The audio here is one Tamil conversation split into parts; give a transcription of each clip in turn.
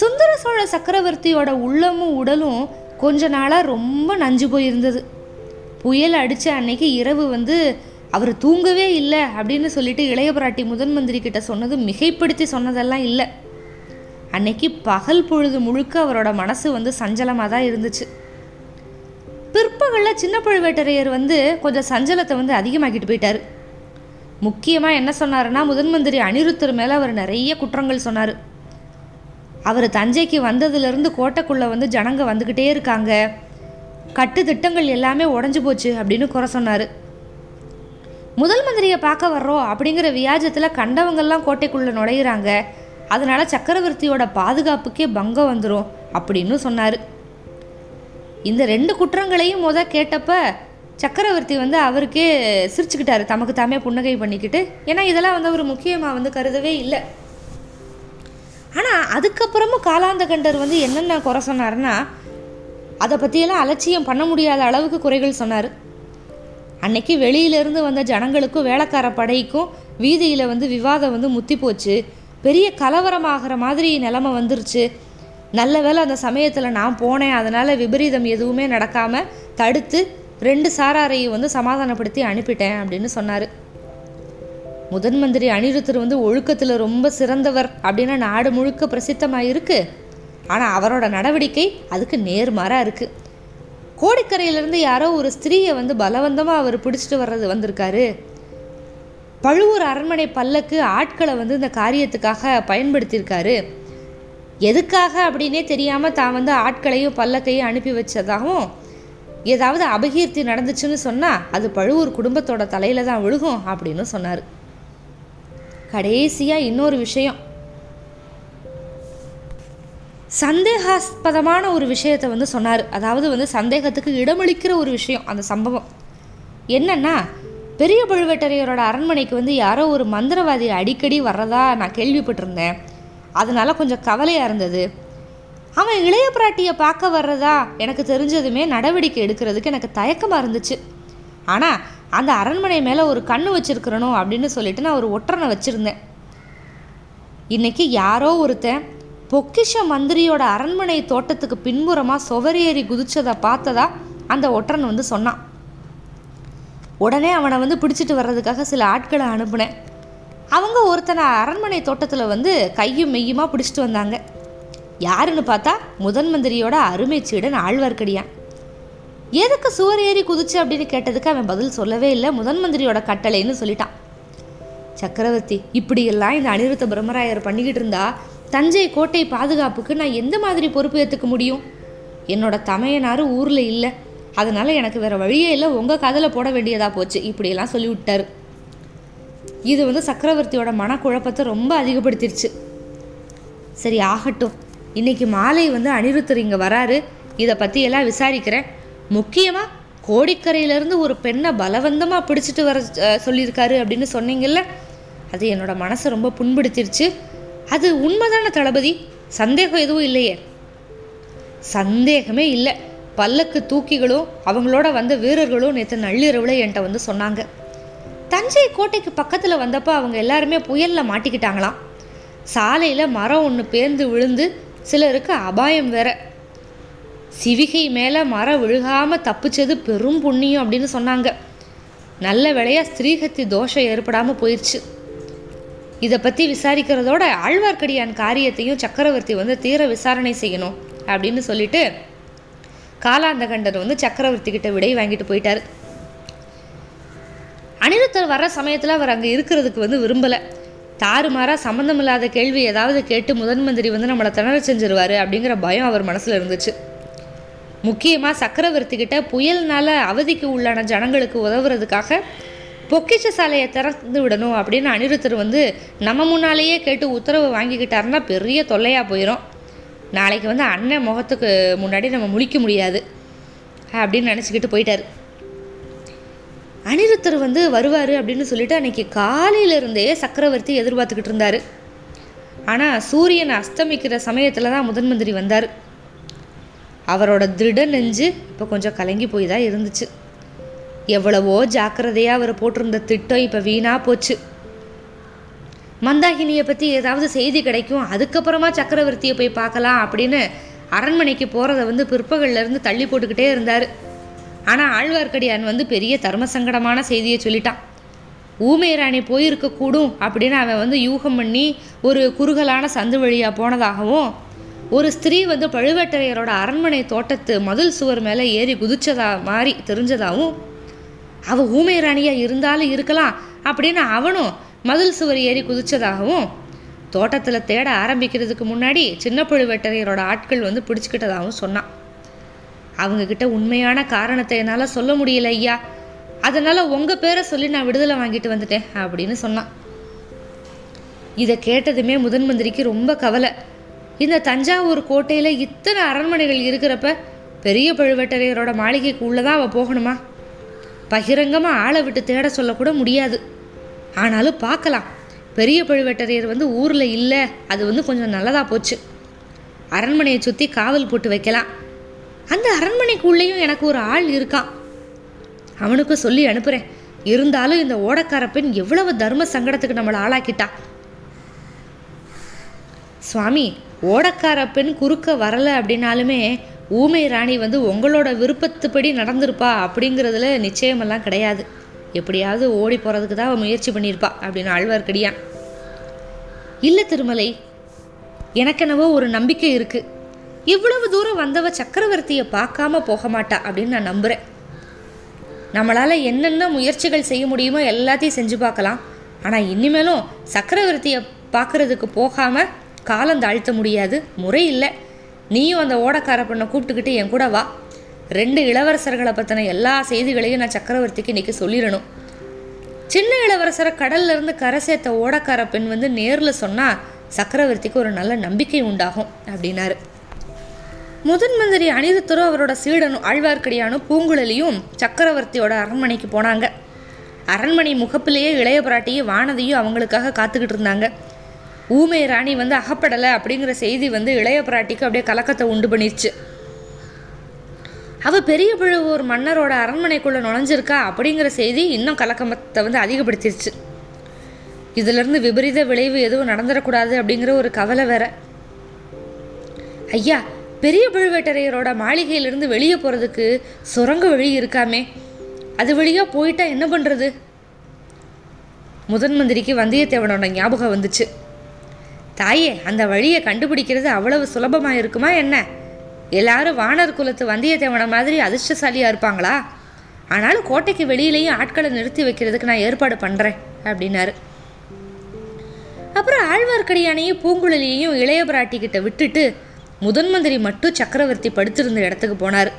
சுந்தர சோழ சக்கரவர்த்தியோட உள்ளமும் உடலும் கொஞ்ச நாளாக ரொம்ப நஞ்சு போயிருந்தது. புயல் அடித்த அன்னைக்கு இரவு வந்து அவர் தூங்கவே இல்லை அப்படின்னு சொல்லிட்டு இளைய பிராட்டி முதன் மந்திரி கிட்ட சொன்னது மிகைப்படுத்தி சொன்னதெல்லாம் இல்லை. அன்னைக்கு பகல் பொழுது முழுக்க அவரோட மனசு வந்து சஞ்சலமாக தான் இருந்துச்சு. பிற்பகலில் சின்ன பழுவேட்டரையர் வந்து கொஞ்சம் சஞ்சலத்தை வந்து அதிகமாக்கிட்டு போயிட்டார். முக்கியமாக என்ன சொன்னாருன்னா முதன் மந்திரி அனிருத்தர் மேலே அவர் நிறைய குற்றங்கள் சொன்னார். அவர் தஞ்சைக்கு வந்ததுலேருந்து கோட்டைக்குள்ளே வந்து ஜனங்க வந்துக்கிட்டே இருக்காங்க. கட்டு திட்டங்கள் எல்லாமே உடஞ்சி போச்சு அப்படின்னு குறை சொன்னார். முதல் மந்திரியை பார்க்க வர்றோம் அப்படிங்கிற வியாஜத்தில் கண்டவங்கள்லாம் கோட்டைக்குள்ளே நுழையிறாங்க. அதனால் சக்கரவர்த்தியோட பாதுகாப்புக்கே பங்கம் வந்துடும் அப்படின்னு சொன்னார். இந்த ரெண்டு குற்றங்களையும் முத கேட்டப்ப சக்கரவர்த்தி வந்து அவருக்கே சிரிச்சுக்கிட்டாரு. தமக்கு தாமே புன்னகை பண்ணிக்கிட்டு. ஏன்னா இதெல்லாம் வந்து அவர் முக்கியமாக வந்து கருதவே இல்லை. அதுக்கப்புறமும் காலாந்த கண்டர் வந்து என்னென்ன குறை சொன்னார்னா அதை பற்றியெல்லாம் அலட்சியம் பண்ண முடியாத அளவுக்கு குறைகள் சொன்னார். அன்னைக்கு வெளியிலேருந்து வந்த ஜனங்களுக்கும் வேலைக்கார படைக்கும் வீதியில் வந்து விவாதம் வந்து முத்தி போச்சு. பெரிய கலவரமாகிற மாதிரி நிலமை வந்துருச்சு. நல்ல வேளை அந்த சமயத்தில் நான் போனேன். அதனால் விபரீதம் எதுவுமே நடக்காமல் தடுத்து ரெண்டு சாராரையும் வந்து சமாதானப்படுத்தி அனுப்பிட்டேன் அப்படின்னு சொன்னார். முதன் மந்திரி அனிருத்தர் வந்து ஒழுக்கத்தில் ரொம்ப சிறந்தவர் அப்படின்னு நாடு முழுக்க பிரசித்தமாக இருக்குது ஆனால் அவரோட நடவடிக்கை அதுக்கு நேர்மாறாக இருக்குது கோடிக்கரையிலேருந்து யாரோ ஒரு ஸ்திரீயை வந்து பலவந்தமாக அவர் பிடிச்சிட்டு வர்றது வந்திருக்காரு. பழுவூர் அரண்மனை பல்லக்கு ஆட்களை வந்து இந்த காரியத்துக்காக பயன்படுத்தியிருக்காரு. எதுக்காக அப்படின்னே தெரியாமல் தான் வந்து ஆட்களையும் பல்லக்கையும் அனுப்பி வச்சதாகவும் ஏதாவது அபகீர்த்தி நடந்துச்சுன்னு சொன்னால் அது பழுவூர் குடும்பத்தோட தலையில் தான் விழுகும் அப்படின்னு சொன்னார். கடைசியாக இன்னொரு விஷயம். சந்தேகாஸ்பதமான ஒரு விஷயத்தை வந்து சொன்னார். அதாவது வந்து சந்தேகத்துக்கு இடமளிக்கிற ஒரு விஷயம் அந்த சம்பவம். என்னன்னா பெரிய பழுவேட்டரையரோட அரண்மனைக்கு வந்து யாரோ ஒரு மந்திரவாதி அடிக்கடி வர்றதா நான் கேள்விப்பட்டிருந்தேன். அதனால கொஞ்சம் கவலையாக இருந்தது. அவன் இளைய பிராட்டியை பார்க்க வர்றதா எனக்கு தெரிஞ்சதுமே நடவடிக்கை எடுக்கிறதுக்கு எனக்கு தயக்கமாக இருந்துச்சு. ஆனால் அந்த அரண்மனை மேலே ஒரு கண்ணு வச்சுருக்கிறனோ அப்படின்னு சொல்லிட்டு நான் ஒரு ஒற்றனை வச்சுருந்தேன். இன்னைக்கு யாரோ ஒருத்தன் பொக்கிஷ மந்திரியோட அரண்மனை தோட்டத்துக்கு பின்புறமாக சுவரேறி குதிச்சதை பார்த்ததா அந்த ஒற்றன் வந்து சொன்னான். உடனே அவனை வந்து பிடிச்சிட்டு வர்றதுக்காக சில ஆட்களை அனுப்புனேன். அவங்க ஒருத்தனை அரண்மனை தோட்டத்தில் வந்து கையும் மெய்யுமா பிடிச்சிட்டு வந்தாங்க. யாருன்னு பார்த்தா முதன் மந்திரியோட அருமை சீடன் ஆழ்வார்க்கடியான். எதுக்கு சுவர் ஏறி குதிச்சு அப்படின்னு கேட்டதுக்கு அவன் பதில் சொல்லவே இல்லை. முதன் மந்திரியோட கட்டளைன்னு சொல்லிட்டான். சக்கரவர்த்தி இப்படியெல்லாம் இந்த அனிருத்த பிரம்மராயர் பண்ணிக்கிட்டு இருந்தா தஞ்சை கோட்டை பாதுகாப்புக்கு நான் எந்த மாதிரி பொறுப்பு ஏற்றுக்க முடியும்? என்னோட தமையனாரு ஊரில் இல்லை. அதனால எனக்கு வேற வழியே இல்லை. உங்கள் கதில் போட வேண்டியதா போச்சு. இப்படியெல்லாம் சொல்லி விட்டாரு இது வந்து சக்கரவர்த்தியோட மனக்குழப்பத்தை ரொம்ப அதிகப்படுத்திருச்சு. சரி ஆகட்டும். இன்னைக்கு மாலை வந்து அனிருத்தர் இங்கே வராரு. இதை பற்றியெல்லாம் விசாரிக்கிறேன். முக்கியமாக கோடிக்கரையிலேருந்து ஒரு பெண்ணை பலவந்தமாக பிடிச்சிட்டு வர சொல்லியிருக்காரு அப்படின்னு சொன்னீங்கல்ல அது என்னோட மனசை ரொம்ப புண்படுத்திருச்சு. அது உண்மைதான தளபதி? சந்தேகம் எதுவும் இல்லையே. சந்தேகமே இல்லை. பல்லக்கு தூக்கிகளும் அவங்களோட வந்த வீரர்களும் நேற்று நள்ளிரவில் என்கிட்ட வந்து சொன்னாங்க. தஞ்சை கோட்டைக்கு பக்கத்தில் வந்தப்போ அவங்க எல்லாருமே புயலில் மாட்டிக்கிட்டாங்களாம். சாலையில் மரம் ஒன்று பேர்ந்து விழுந்து சிலருக்கு அபாயம் வேற. சிவிகை மேலே மரம் விழுகாமல் தப்பிச்சது பெரும் புண்ணியம் அப்படின்னு சொன்னாங்க. நல்ல வேளையாக ஸ்திரீகத்தி தோஷம் ஏற்படாமல் போயிடுச்சு இதை பற்றி விசாரிக்கிறதோட ஆழ்வார்க்கடியான் காரியத்தையும் சக்கரவர்த்தி வந்து தீர விசாரணை செய்யணும் அப்படின்னு சொல்லிட்டு காலாந்தகண்டர் வந்து சக்கரவர்த்தி கிட்ட விடை வாங்கிட்டு போயிட்டார். அனிருத்தர் வர சமயத்தில் அவர் அங்கே இருக்கிறதுக்கு வந்து விரும்பலை. தாறுமாறாக சம்மந்தமில்லாத கேள்வி ஏதாவது கேட்டு முதன் மந்திரி வந்து நம்மளை திணற செஞ்சிருவாரு அப்படிங்கிற பயம் அவர் மனசில் இருந்துச்சு. முக்கியமாக சக்கரவர்த்தி கிட்ட புயல்னால அவதிக்கு உள்ளான ஜனங்களுக்கு உதவுறதுக்காக பொக்கிஷ சாலையை திறந்து விடணும் அப்படின்னு அனிருத்தர் வந்து நம்ம முன்னாலேயே கேட்டு உத்தரவு வாங்கிக்கிட்டாருன்னா பெரிய தொல்லையாக போயிடும் நாளைக்கு வந்து அண்ணன் முகத்துக்கு முன்னாடி நம்ம முழிக்க முடியாது அப்படின்னு நினச்சிக்கிட்டு போயிட்டார். அனிருத்தர் வந்து வருவார் அப்படின்னு சொல்லிட்டு அன்றைக்கி காலையிலிருந்தே சக்கரவர்த்தி எதிர்பார்த்துக்கிட்டு இருந்தார். ஆனால் சூரியன் அஸ்தமிக்கிற சமயத்தில் தான் முதன் மந்திரி வந்தார். அவரோட திருட நெஞ்சு இப்போ கொஞ்சம் கலங்கி போய் தான் இருந்துச்சு. எவ்வளவோ ஜாக்கிரதையாக அவர் போட்டிருந்த திட்டம் இப்போ வீணாக போச்சு. மந்தாகினியை பற்றி ஏதாவது செய்தி கிடைக்கும் அதுக்கப்புறமா சக்கரவர்த்தியை போய் பார்க்கலாம் அப்படின்னு அரண்மனைக்கு போகிறத வந்து பிற்பகல்லேருந்து தள்ளி போட்டுக்கிட்டே இருந்தார். ஆனால் ஆழ்வார்க்கடியான் வந்து பெரிய தர்ம சங்கடமான செய்தியை சொல்லிட்டான். ஊமை ராணி போயிருக்கக்கூடும் அப்படின்னு அவன் வந்து யூகம் பண்ணி ஒரு குறுகலான சந்து வழியாக போனதாகவும் ஒரு ஸ்திரீ வந்து பழுவேட்டரையரோட அரண்மனை தோட்டத்து மதில் சுவர் மேலே ஏறி குதிச்சதா மாதிரி தெரிஞ்சதாகவும் அவள் ஊமை ராணியாக இருந்தாலும் இருக்கலாம் அப்படின்னு அவனும் மதில் சுவர் ஏறி குதிச்சதாகவும் தோட்டத்தில் தேட ஆரம்பிக்கிறதுக்கு முன்னாடி சின்ன பழுவேட்டரையரோட ஆட்கள் வந்து பிடிச்சிக்கிட்டதாகவும் சொன்னான். அவங்கக்கிட்ட உண்மையான காரணத்தை என்னால் சொல்ல முடியல ஐயா. அதனால் உங்கள் பேரை சொல்லி நான் விடுதலை வாங்கிட்டு வந்துட்டேன் அப்படின்னு சொன்னான். இதை கேட்டதுமே முதன் மந்திரிக்கு ரொம்ப கவலை. இந்த தஞ்சாவூர் கோட்டையில் இத்தனை அரண்மனைகள் இருக்கிறப்ப பெரிய பழுவேட்டரையரோட மாளிகைக்கு உள்ளே தான் அவள் போகணுமா? பகிரங்கமாக ஆளை விட்டு தேட சொல்லக்கூட முடியாது. ஆனாலும் பார்க்கலாம். பெரிய பழுவேட்டரையர் வந்து ஊரில் இல்லை அது வந்து கொஞ்சம் நல்லதாக போச்சு. அரண்மனையை சுற்றி காவல் போட்டு வைக்கலாம். அந்த அரண்மனைக்குள்ளேயும் எனக்கு ஒரு ஆள் இருக்கான் அவனுக்கும் சொல்லி அனுப்புகிறேன் இருந்தாலும் இந்த ஓடக்கார பெண் எவ்வளவு தர்ம சங்கடத்துக்கு நம்மளை ஆளாக்கிட்டா? சுவாமி ஓடக்கார பெண் குறுக்க வரலை அப்படின்னாலுமே ஊமை ராணி வந்து உங்களோட விருப்பத்துப்படி நடந்திருப்பா அப்படிங்கிறதுல நிச்சயமெல்லாம் கிடையாது. எப்படியாவது ஓடி போகிறதுக்கு தான் அவள் முயற்சி பண்ணியிருப்பா அப்படின்னு ஆழ்வார்க்கடியான் இல்லை திருமலை எனக்கெனவோ ஒரு நம்பிக்கை இருக்குது இவ்வளவு தூரம் வந்தவ சக்கரவர்த்தியை பார்க்காம போக மாட்டா அப்படின்னு நான் நம்புகிறேன் நம்மளால் என்னென்ன முயற்சிகள் செய்ய முடியுமோ எல்லாத்தையும் செஞ்சு பார்க்கலாம். ஆனால் இனிமேலும் சக்கரவர்த்தியை பார்க்கறதுக்கு போகாமல் காலம் தாழ்த்த முடியாது. முறை இல்லை. நீயும் அந்த ஓடக்கார பெண்ணை கூப்பிட்டுக்கிட்டு என் கூட வா. ரெண்டு இளவரசர்களை பற்றின எல்லா செய்திகளையும் நான் சக்கரவர்த்திக்கு இன்றைக்கி சொல்லிடணும். சின்ன இளவரசரை கடல்லிருந்து கரை சேர்த்த ஓடக்கார பெண் வந்து நேரில் சொன்னால் சக்கரவர்த்திக்கு ஒரு நல்ல நம்பிக்கை உண்டாகும் அப்படின்னாரு. முதன் மந்திரி அனிருத்தரும் அவரோட சீடனும் ஆழ்வார்க்கடியானும் பூங்குழலியும் சக்கரவர்த்தியோட அரண்மனைக்கு போனாங்க. அரண்மனை முகப்பிலேயே இளைய பிராட்டியும் வானதியும் அவங்களுக்காக காத்துக்கிட்டு இருந்தாங்க. ஊமை ராணி வந்து அகப்படலை அப்படிங்கிற செய்தி வந்து இளைய பிராட்டிக்கு அப்படியே கலக்கத்தை உண்டு பண்ணிருச்சு. அவள் பெரிய பழுவூர் மன்னரோட அரண்மனைக்குள்ளே நுழைஞ்சிருக்கா அப்படிங்கிற செய்தி இன்னும் கலக்கமத்தை வந்து அதிகப்படுத்திருச்சு. இதிலிருந்து விபரீத விளைவு எதுவும் நடந்துடக்கூடாது அப்படிங்கிற ஒரு கவலை வேற. ஐயா பெரிய பழுவேட்டரையரோட மாளிகையிலிருந்து வெளியே போகிறதுக்கு சுரங்க வழி இருக்காமே. அது வழியாக போயிட்டா என்ன பண்ணுறது முதன் மந்திரிக்கு வந்தியத்தேவனோட ஞாபகம் வந்துச்சு. தாயே அந்த வழியை கண்டுபிடிக்கிறது அவ்வளவு சுலபமாக இருக்குமா என்ன? எல்லாரும் வானர் குலத்து வந்தியத்தேவனை மாதிரி அதிர்ஷ்டசாலியாக இருப்பாங்களா? ஆனாலும் கோட்டைக்கு வெளியிலேயும் ஆட்களை நிறுத்தி வைக்கிறதுக்கு நான் ஏற்பாடு பண்ணுறேன் அப்படின்னாரு. அப்புறம் ஆழ்வார்க்கடியானையும் பூங்குழலியையும் இளைய பிராட்டிக்கிட்ட விட்டுட்டு முதன் மந்திரி மட்டும் சக்கரவர்த்தி படுத்திருந்த இடத்துக்கு போனார்.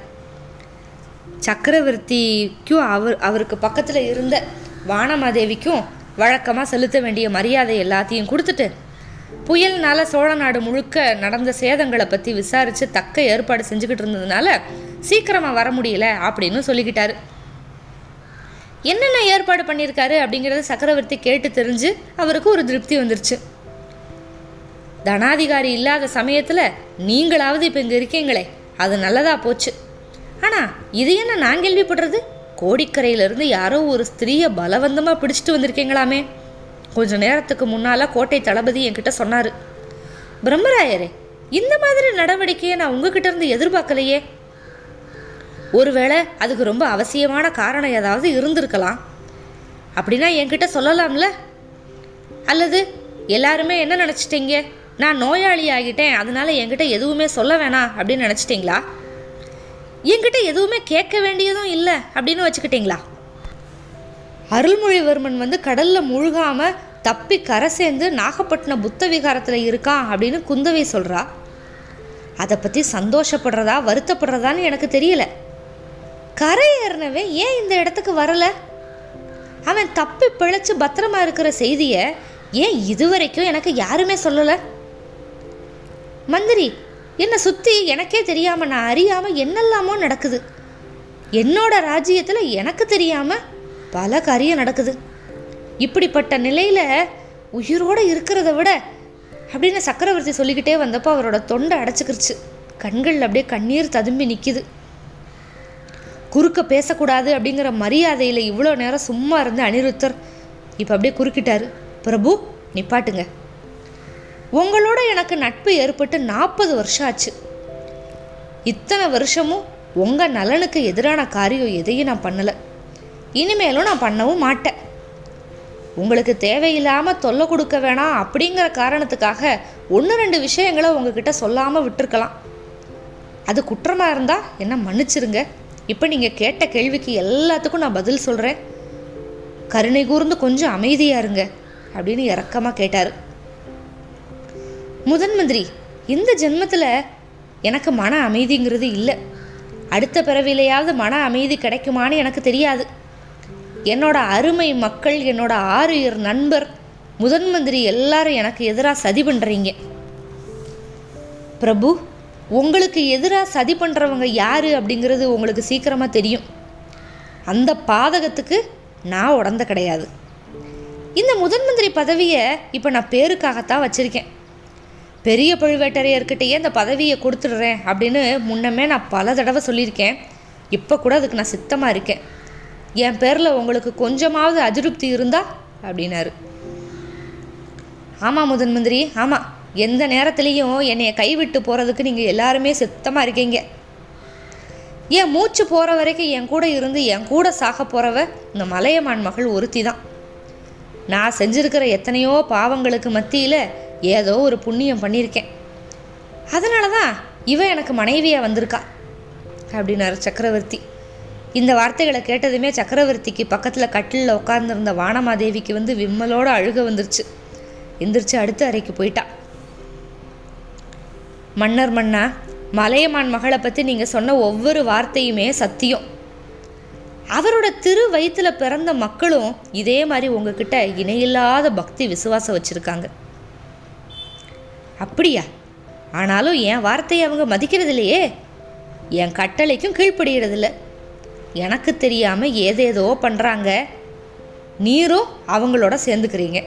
சக்கரவர்த்திக்கும் அவர் அவருக்கு பக்கத்தில் இருந்த வானமாதேவிக்கும் வழக்கமாக செலுத்த வேண்டிய மரியாதை எல்லாத்தையும் கொடுத்துட்டு புயல்னால சோழ நாடு முழுக்க நடந்த சேதங்களை பற்றி விசாரித்து தக்க ஏற்பாடு செஞ்சுக்கிட்டு இருந்ததுனால சீக்கிரமாக வர முடியல அப்படின்னு சொல்லிக்கிட்டாரு. என்னென்ன ஏற்பாடு பண்ணியிருக்காரு அப்படிங்கிறத சக்கரவர்த்தி கேட்டு தெரிஞ்சு அவருக்கு ஒரு திருப்தி வந்துருச்சு. தனாதிகாரி இல்லாத சமயத்தில் நீங்களாவது இப்போ இங்கே இருக்கீங்களே அது நல்லதாக போச்சு. ஆனால் இது என்ன நான் கேள்விப்படுறது? கோடிக்கரையிலிருந்து யாரோ ஒரு ஸ்திரீயை பலவந்தமாக பிடிச்சிட்டு வந்திருக்கீங்களாமே. கொஞ்ச நேரத்துக்கு முன்னால் கோட்டை தளபதி என்கிட்ட சொன்னார். பிரம்மராயரே இந்த மாதிரி நடவடிக்கையை நான் உங்ககிட்ட இருந்து எதிர்பார்க்கலையே. ஒருவேளை அதுக்கு ரொம்ப அவசியமான காரணம் ஏதாவது இருந்திருக்கலாம். அப்படின்னா என்கிட்ட சொல்லலாம்ல? அல்லது எல்லாருமே என்ன நினச்சிட்டீங்க? நான் நோயாளி ஆகிட்டேன் அதனால என்கிட்ட எதுவுமே சொல்ல வேணாம் அப்படின்னு நினச்சிட்டிங்களா? என்கிட்ட எதுவுமே கேட்க வேண்டியதும் இல்லை அப்படின்னு வச்சுக்கிட்டிங்களா? அருள்மொழிவர்மன் வந்து கடலில் முழுகாம தப்பி கரை சேர்ந்து நாகப்பட்டினம் புத்த விகாரத்தில் இருக்கான் அப்படின்னு குந்தவை சொல்கிறா அதை பற்றி சந்தோஷப்படுறதா வருத்தப்படுறதான்னு எனக்கு தெரியல. கரை ஏறினவே ஏன் இந்த இடத்துக்கு வரல? அவன் தப்பி பிழைச்சு பத்திரமா இருக்கிற செய்தியை ஏன் இதுவரைக்கும் எனக்கு யாருமே சொல்லலை? மந்திரி என்னை சுற்றி எனக்கே தெரியாமல் நான் அறியாமல் என்னெல்லாமோ நடக்குது. என்னோட ராஜ்யத்தில் எனக்கு தெரியாமல் பல காரியம் நடக்குது. இப்படிப்பட்ட நிலையில் உயிரோடு இருக்கிறத விட அப்படின்னு சக்கரவர்த்தி சொல்லிக்கிட்டே வந்தப்போ அவரோட தொண்டை அடைச்சிக்கிருச்சு. கண்கள் அப்படியே கண்ணீர் ததும்பி நிற்கிது குறுக்க பேசக்கூடாது அப்படிங்கிற மரியாதையில் இவ்வளோ நேரம் சும்மா இருந்த அனிருத்தர் இப்போ அப்படியே குறுக்கிட்டாரு. பிரபு நிப்பாட்டுங்க. உங்களோட எனக்கு நட்பு ஏற்பட்டு நாற்பது வருஷம் ஆச்சு. இத்தனை வருஷமும் உங்கள் நலனுக்கு எதிரான காரியம் எதையும் நான் பண்ணலை. இனிமேலும் நான் பண்ணவும் மாட்டேன். உங்களுக்கு தேவையில்லாமல் தொல்லை கொடுக்க வேணாம் அப்படிங்கிற காரணத்துக்காக ஒன்று ரெண்டு விஷயங்களை உங்ககிட்ட சொல்லாமல் விட்டுருக்கலாம். அது குற்றமாக இருந்தால் என்ன மன்னிச்சிருங்க. இப்போ நீங்கள் கேட்ட கேள்விக்கு எல்லாத்துக்கும் நான் பதில் சொல்கிறேன் கருணை கூர்ந்து கொஞ்சம் அமைதியாக இருங்க அப்படின்னு இறக்கமாக கேட்டார். முதன் மந்திரி இந்த ஜென்மத்தில் எனக்கு மன அமைதிங்கிறது இல்லை. அடுத்த பிறவிலையாவது மன அமைதி கிடைக்குமான்னு எனக்கு தெரியாது. என்னோட அருமை மக்கள் என்னோட ஆறுயிர் நண்பர் முதன் மந்திரி எல்லாரும் எனக்கு எதிராக சதி பண்ணுறீங்க பிரபு உங்களுக்கு எதிராக சதி பண்ணுறவங்க யார் அப்படிங்கிறது உங்களுக்கு சீக்கிரமாக தெரியும். அந்த பாதகத்துக்கு நான் உடந்த கிடையாது. இந்த முதன் மந்திரி பதவியை இப்போ நான் பேருக்காகத்தான் வச்சுருக்கேன். பெரிய பழுவேட்டரையர்கிட்டயே இந்த பதவியை கொடுத்துடுறேன் அப்படின்னு முன்னமே நான் பல தடவை சொல்லியிருக்கேன். இப்போ கூட அதுக்கு நான் சித்தமாக இருக்கேன். என் பேரில் உங்களுக்கு கொஞ்சமாவது அதிருப்தி இருந்தா? அப்படின்னாரு. ஆமாம் முதன் மந்திரி ஆமாம் எந்த நேரத்துலேயும் என்னைய கைவிட்டு போகிறதுக்கு நீங்கள் எல்லாருமே சித்தமாக இருக்கீங்க. என் மூச்சு போகிற வரைக்கும் என் கூட இருந்து என் கூட சாக போகிறவ இந்த மலையமான் மகள் ஒருத்தி தான் நான் செஞ்சிருக்கிற எத்தனையோ பாவங்களுக்கு மத்தியில் ஏதோ ஒரு புண்ணியம் பண்ணியிருக்கேன் அதனால தான் இவன் எனக்கு மனைவியாக வந்திருக்கா அப்படின்னாரு சக்கரவர்த்தி. இந்த வார்த்தைகளை கேட்டதுமே சக்கரவர்த்திக்கு பக்கத்தில் கட்டிலில் உட்கார்ந்திருந்த வானமாதேவிக்கு வந்து விம்மலோட அழுக வந்துருச்சு. எந்திரிச்சு அடுத்த அறைக்கு போயிட்டா. மன்னர் மன்னா மலையமான் மகளை பற்றி நீங்கள் சொன்ன ஒவ்வொரு வார்த்தையுமே சத்தியம். அவரோட திரு வயிற்றுல பிறந்த மக்களும் இதே மாதிரி உங்ககிட்ட இணையில்லாத பக்தி விசுவாசம் வச்சுருக்காங்க. அப்படியா? ஆனாலும் என் வார்த்தையை அவங்க மதிக்கிறதில்லையே. என் கட்டளைக்கும் கீழ்ப்படுகிறதில்ல எனக்கு தெரியாமல் ஏதேதோ பண்ணுறாங்க நீரும் அவங்களோட சேர்ந்துக்கிறீங்க.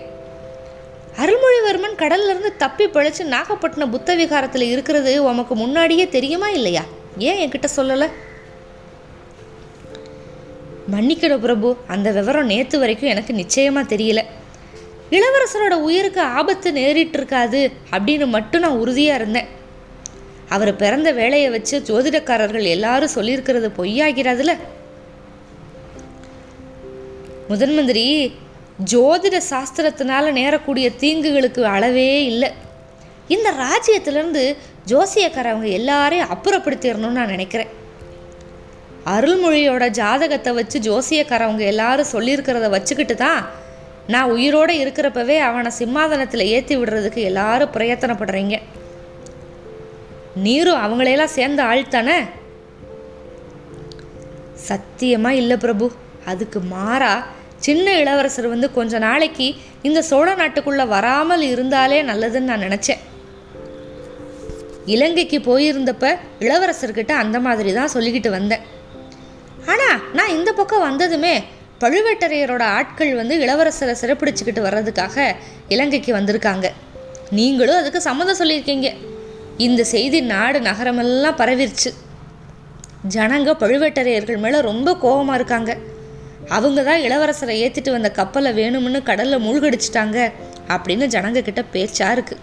அருள்மொழிவர்மன் கடல்லேருந்து தப்பி பிழைச்சி நாகப்பட்டினம் புத்த விகாரத்தில் இருக்கிறது உமக்கு முன்னாடியே தெரியுமா இல்லையா? ஏன் என்கிட்ட சொல்லலை? மன்னிக்கணும் பிரபு அந்த விவரம் நேற்று வரைக்கும் எனக்கு நிச்சயமாக தெரியல. இளவரசரோட உயிருக்கு ஆபத்து நேரிட்டு இருக்காது அப்படின்னு மட்டும் நான் உறுதியாக இருந்தேன். அவர் பிறந்த வேலையை வச்சு ஜோதிடக்காரர்கள் எல்லாரும் சொல்லியிருக்கிறது பொய்யாகிறதுல முதன் மந்திரி ஜோதிட சாஸ்திரத்தினால நேரக்கூடிய தீங்குகளுக்கு அளவே இல்லை. இந்த ராஜ்யத்திலேருந்து ஜோசியக்காரவங்க எல்லாரையும் அப்புறப்படுத்திடணும்னு நான் நினைக்கிறேன். அருள்மொழியோட ஜாதகத்தை வச்சு ஜோசியக்காரவங்க எல்லாரும் சொல்லியிருக்கிறத வச்சுக்கிட்டு தான் நான் உயிரோடு இருக்கிறப்பவே அவனை சிம்மாதனத்தில் ஏற்றி விடுறதுக்கு எல்லாரும் பிரயத்தனப்படுறீங்க. நீரும் அவங்களையெல்லாம் சேர்ந்த ஆள் தானே? சத்தியமாக இல்லை பிரபு. அதுக்கு மாறா சின்ன இளவரசர் வந்து கொஞ்ச நாளைக்கு இந்த சோழ நாட்டுக்குள்ளே வராமல் இருந்தாலே நல்லதுன்னு நான் நினச்சேன். இலங்கைக்கு போயிருந்தப்ப இளவரசர்கிட்ட அந்த மாதிரி தான் சொல்லிக்கிட்டு வந்தேன். ஆனால் நான் இந்த பக்கம் வந்ததுமே பழுவேட்டரையரோட ஆட்கள் வந்து இளவரசரை சிறப்பிடிச்சுக்கிட்டு வர்றதுக்காக இலங்கைக்கு வந்திருக்காங்க. நீங்களும் அதுக்கு சம்மதம் சொல்லியிருக்கீங்க. இந்த செய்தி நாடு நகரமெல்லாம் பரவிருச்சு. ஜனங்க பழுவேட்டரையர்கள் மேலே ரொம்ப கோபமாக இருக்காங்க. அவங்க தான் இளவரசரை ஏற்றிட்டு வந்த கப்பலை வேணும்னு கடலில் மூழ்கடிச்சிட்டாங்க அப்படின்னு ஜனங்க கிட்ட பேச்சா இருக்கு.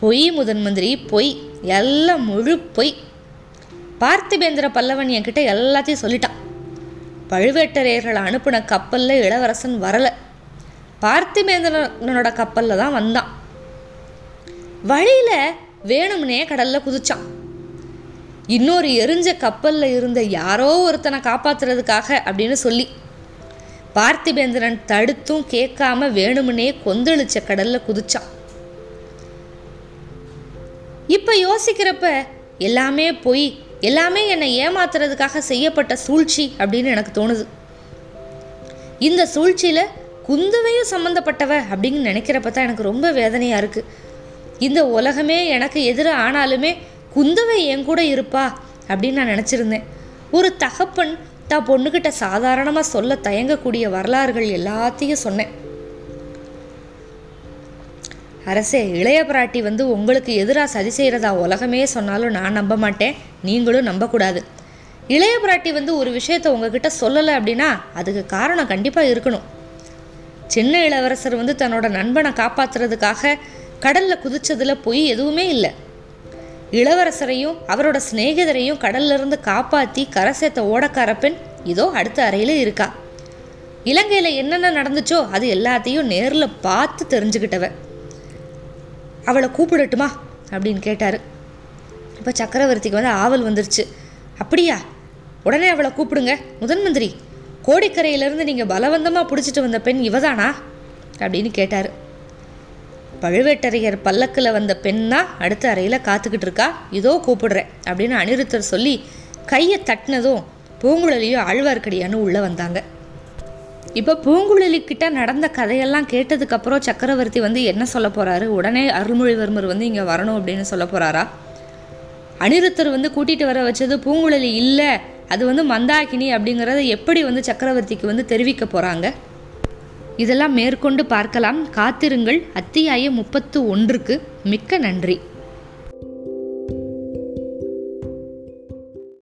பொய் முதன் மந்திரி பொய். எல்லாம் முழு பொய். பார்த்திபேந்திர பல்லவன் என்கிட்ட எல்லாத்தையும் சொல்லிட்டான். பழுவேட்டரையர்களை அனுப்பின கப்பலில் இளவரசன் வரலை. பார்த்திபேந்திரனோட கப்பலில் தான் வந்தான். வழியில் வேணும்னே கடலில் குதிச்சான். இன்னொரு எரிஞ்ச கப்பலில் இருந்த யாரோ ஒருத்தனை காப்பாத்துறதுக்காக அப்படின்னு சொல்லி பார்த்திபேந்திரன் தடுத்தும் கேட்காம வேணும்னே கொந்தளிச்ச கடலில் குதிச்சான். இப்போ யோசிக்கிறப்ப எல்லாமே பொய் எல்லாமே என்னை ஏமாத்துறதுக்காக செய்யப்பட்ட சூழ்ச்சி அப்படின்னு எனக்கு தோணுது. இந்த சூழ்ச்சியில் குந்துவையும் சம்மந்தப்பட்டவ அப்படின்னு நினைக்கிறப்ப தான் எனக்கு ரொம்ப வேதனையாக இருக்குது இந்த உலகமே எனக்கு எதிராக ஆனாலுமே குந்தவை என் கூட இருப்பா அப்படின்னு நான் நினச்சிருந்தேன். ஒரு தகப்பன் தான் பொண்ணுக்கிட்ட சாதாரணமாக சொல்ல தயங்கக்கூடிய வரலாறுகள் எல்லாத்தையும் சொன்னேன். அரசே இளைய பிராட்டி வந்து உங்களுக்கு எதிராக சதி செய்கிறதா உலகமே சொன்னாலும் நான் நம்ப மாட்டேன். நீங்களும் நம்பக்கூடாது இளைய பிராட்டி வந்து ஒரு விஷயத்த உங்ககிட்ட சொல்லலை அப்படின்னா அதுக்கு காரணம் கண்டிப்பாக இருக்கணும். சின்ன இளவரசர் வந்து தன்னோட நண்பனை காப்பாற்றுறதுக்காக கடலில் குதிச்சதில் பொய் எதுவுமே இல்லை. இளவரசரையும் அவரோட சிநேகிதரையும் கடல்லிருந்து காப்பாற்றி கரை சேர்த்த ஓடக்கார பெண் இதோ அடுத்த அறையில் இருக்கா. இலங்கையில் என்னென்ன நடந்துச்சோ அது எல்லாத்தையும் நேரில் பார்த்து தெரிஞ்சுக்கிட்டவ. அவளை கூப்பிடட்டுமா? அப்படின்னு கேட்டார். இப்போ சக்கரவர்த்திக்கு வந்து ஆவல் வந்துருச்சு. அப்படியா? உடனே அவளை கூப்பிடுங்க. முதன் மந்திரி கோடிக்கரையிலேருந்து நீங்கள் பலவந்தமாக பிடிச்சிட்டு வந்த பெண் இவதானா? அப்படின்னு கேட்டார். பழுவேட்டரையர் பல்லக்கில் வந்த பெண்ணா அடுத்த அறையில் காத்துக்கிட்டு இருக்கா? இதோ கூப்பிடுறேன் அப்படின்னு அனிருத்தர் சொல்லி கையை தட்டினதும் பூங்குழலியும் ஆழ்வார்க்கடியான்னு உள்ளே வந்தாங்க. இப்போ பூங்குழலிக்கிட்ட நடந்த கதையெல்லாம் கேட்டதுக்கப்புறம் சக்கரவர்த்தி வந்து என்ன சொல்ல போகிறாரு உடனே அருள்மொழிவர்மர் வந்து இங்கே வரணும் அப்படின்னு சொல்ல போகிறாரா அனிருத்தர் வந்து கூட்டிகிட்டு வர வச்சது பூங்குழலி இல்லை அது வந்து மந்தாகினி அப்படிங்கிறத எப்படி வந்து சக்கரவர்த்திக்கு வந்து தெரிவிக்க போகிறாங்க இதெல்லாம் மேற்கொண்டு பார்க்கலாம். காத்திருங்கள். அத்தியாயம் முப்பத்து ஒன்றுக்கு மிக்க நன்றி.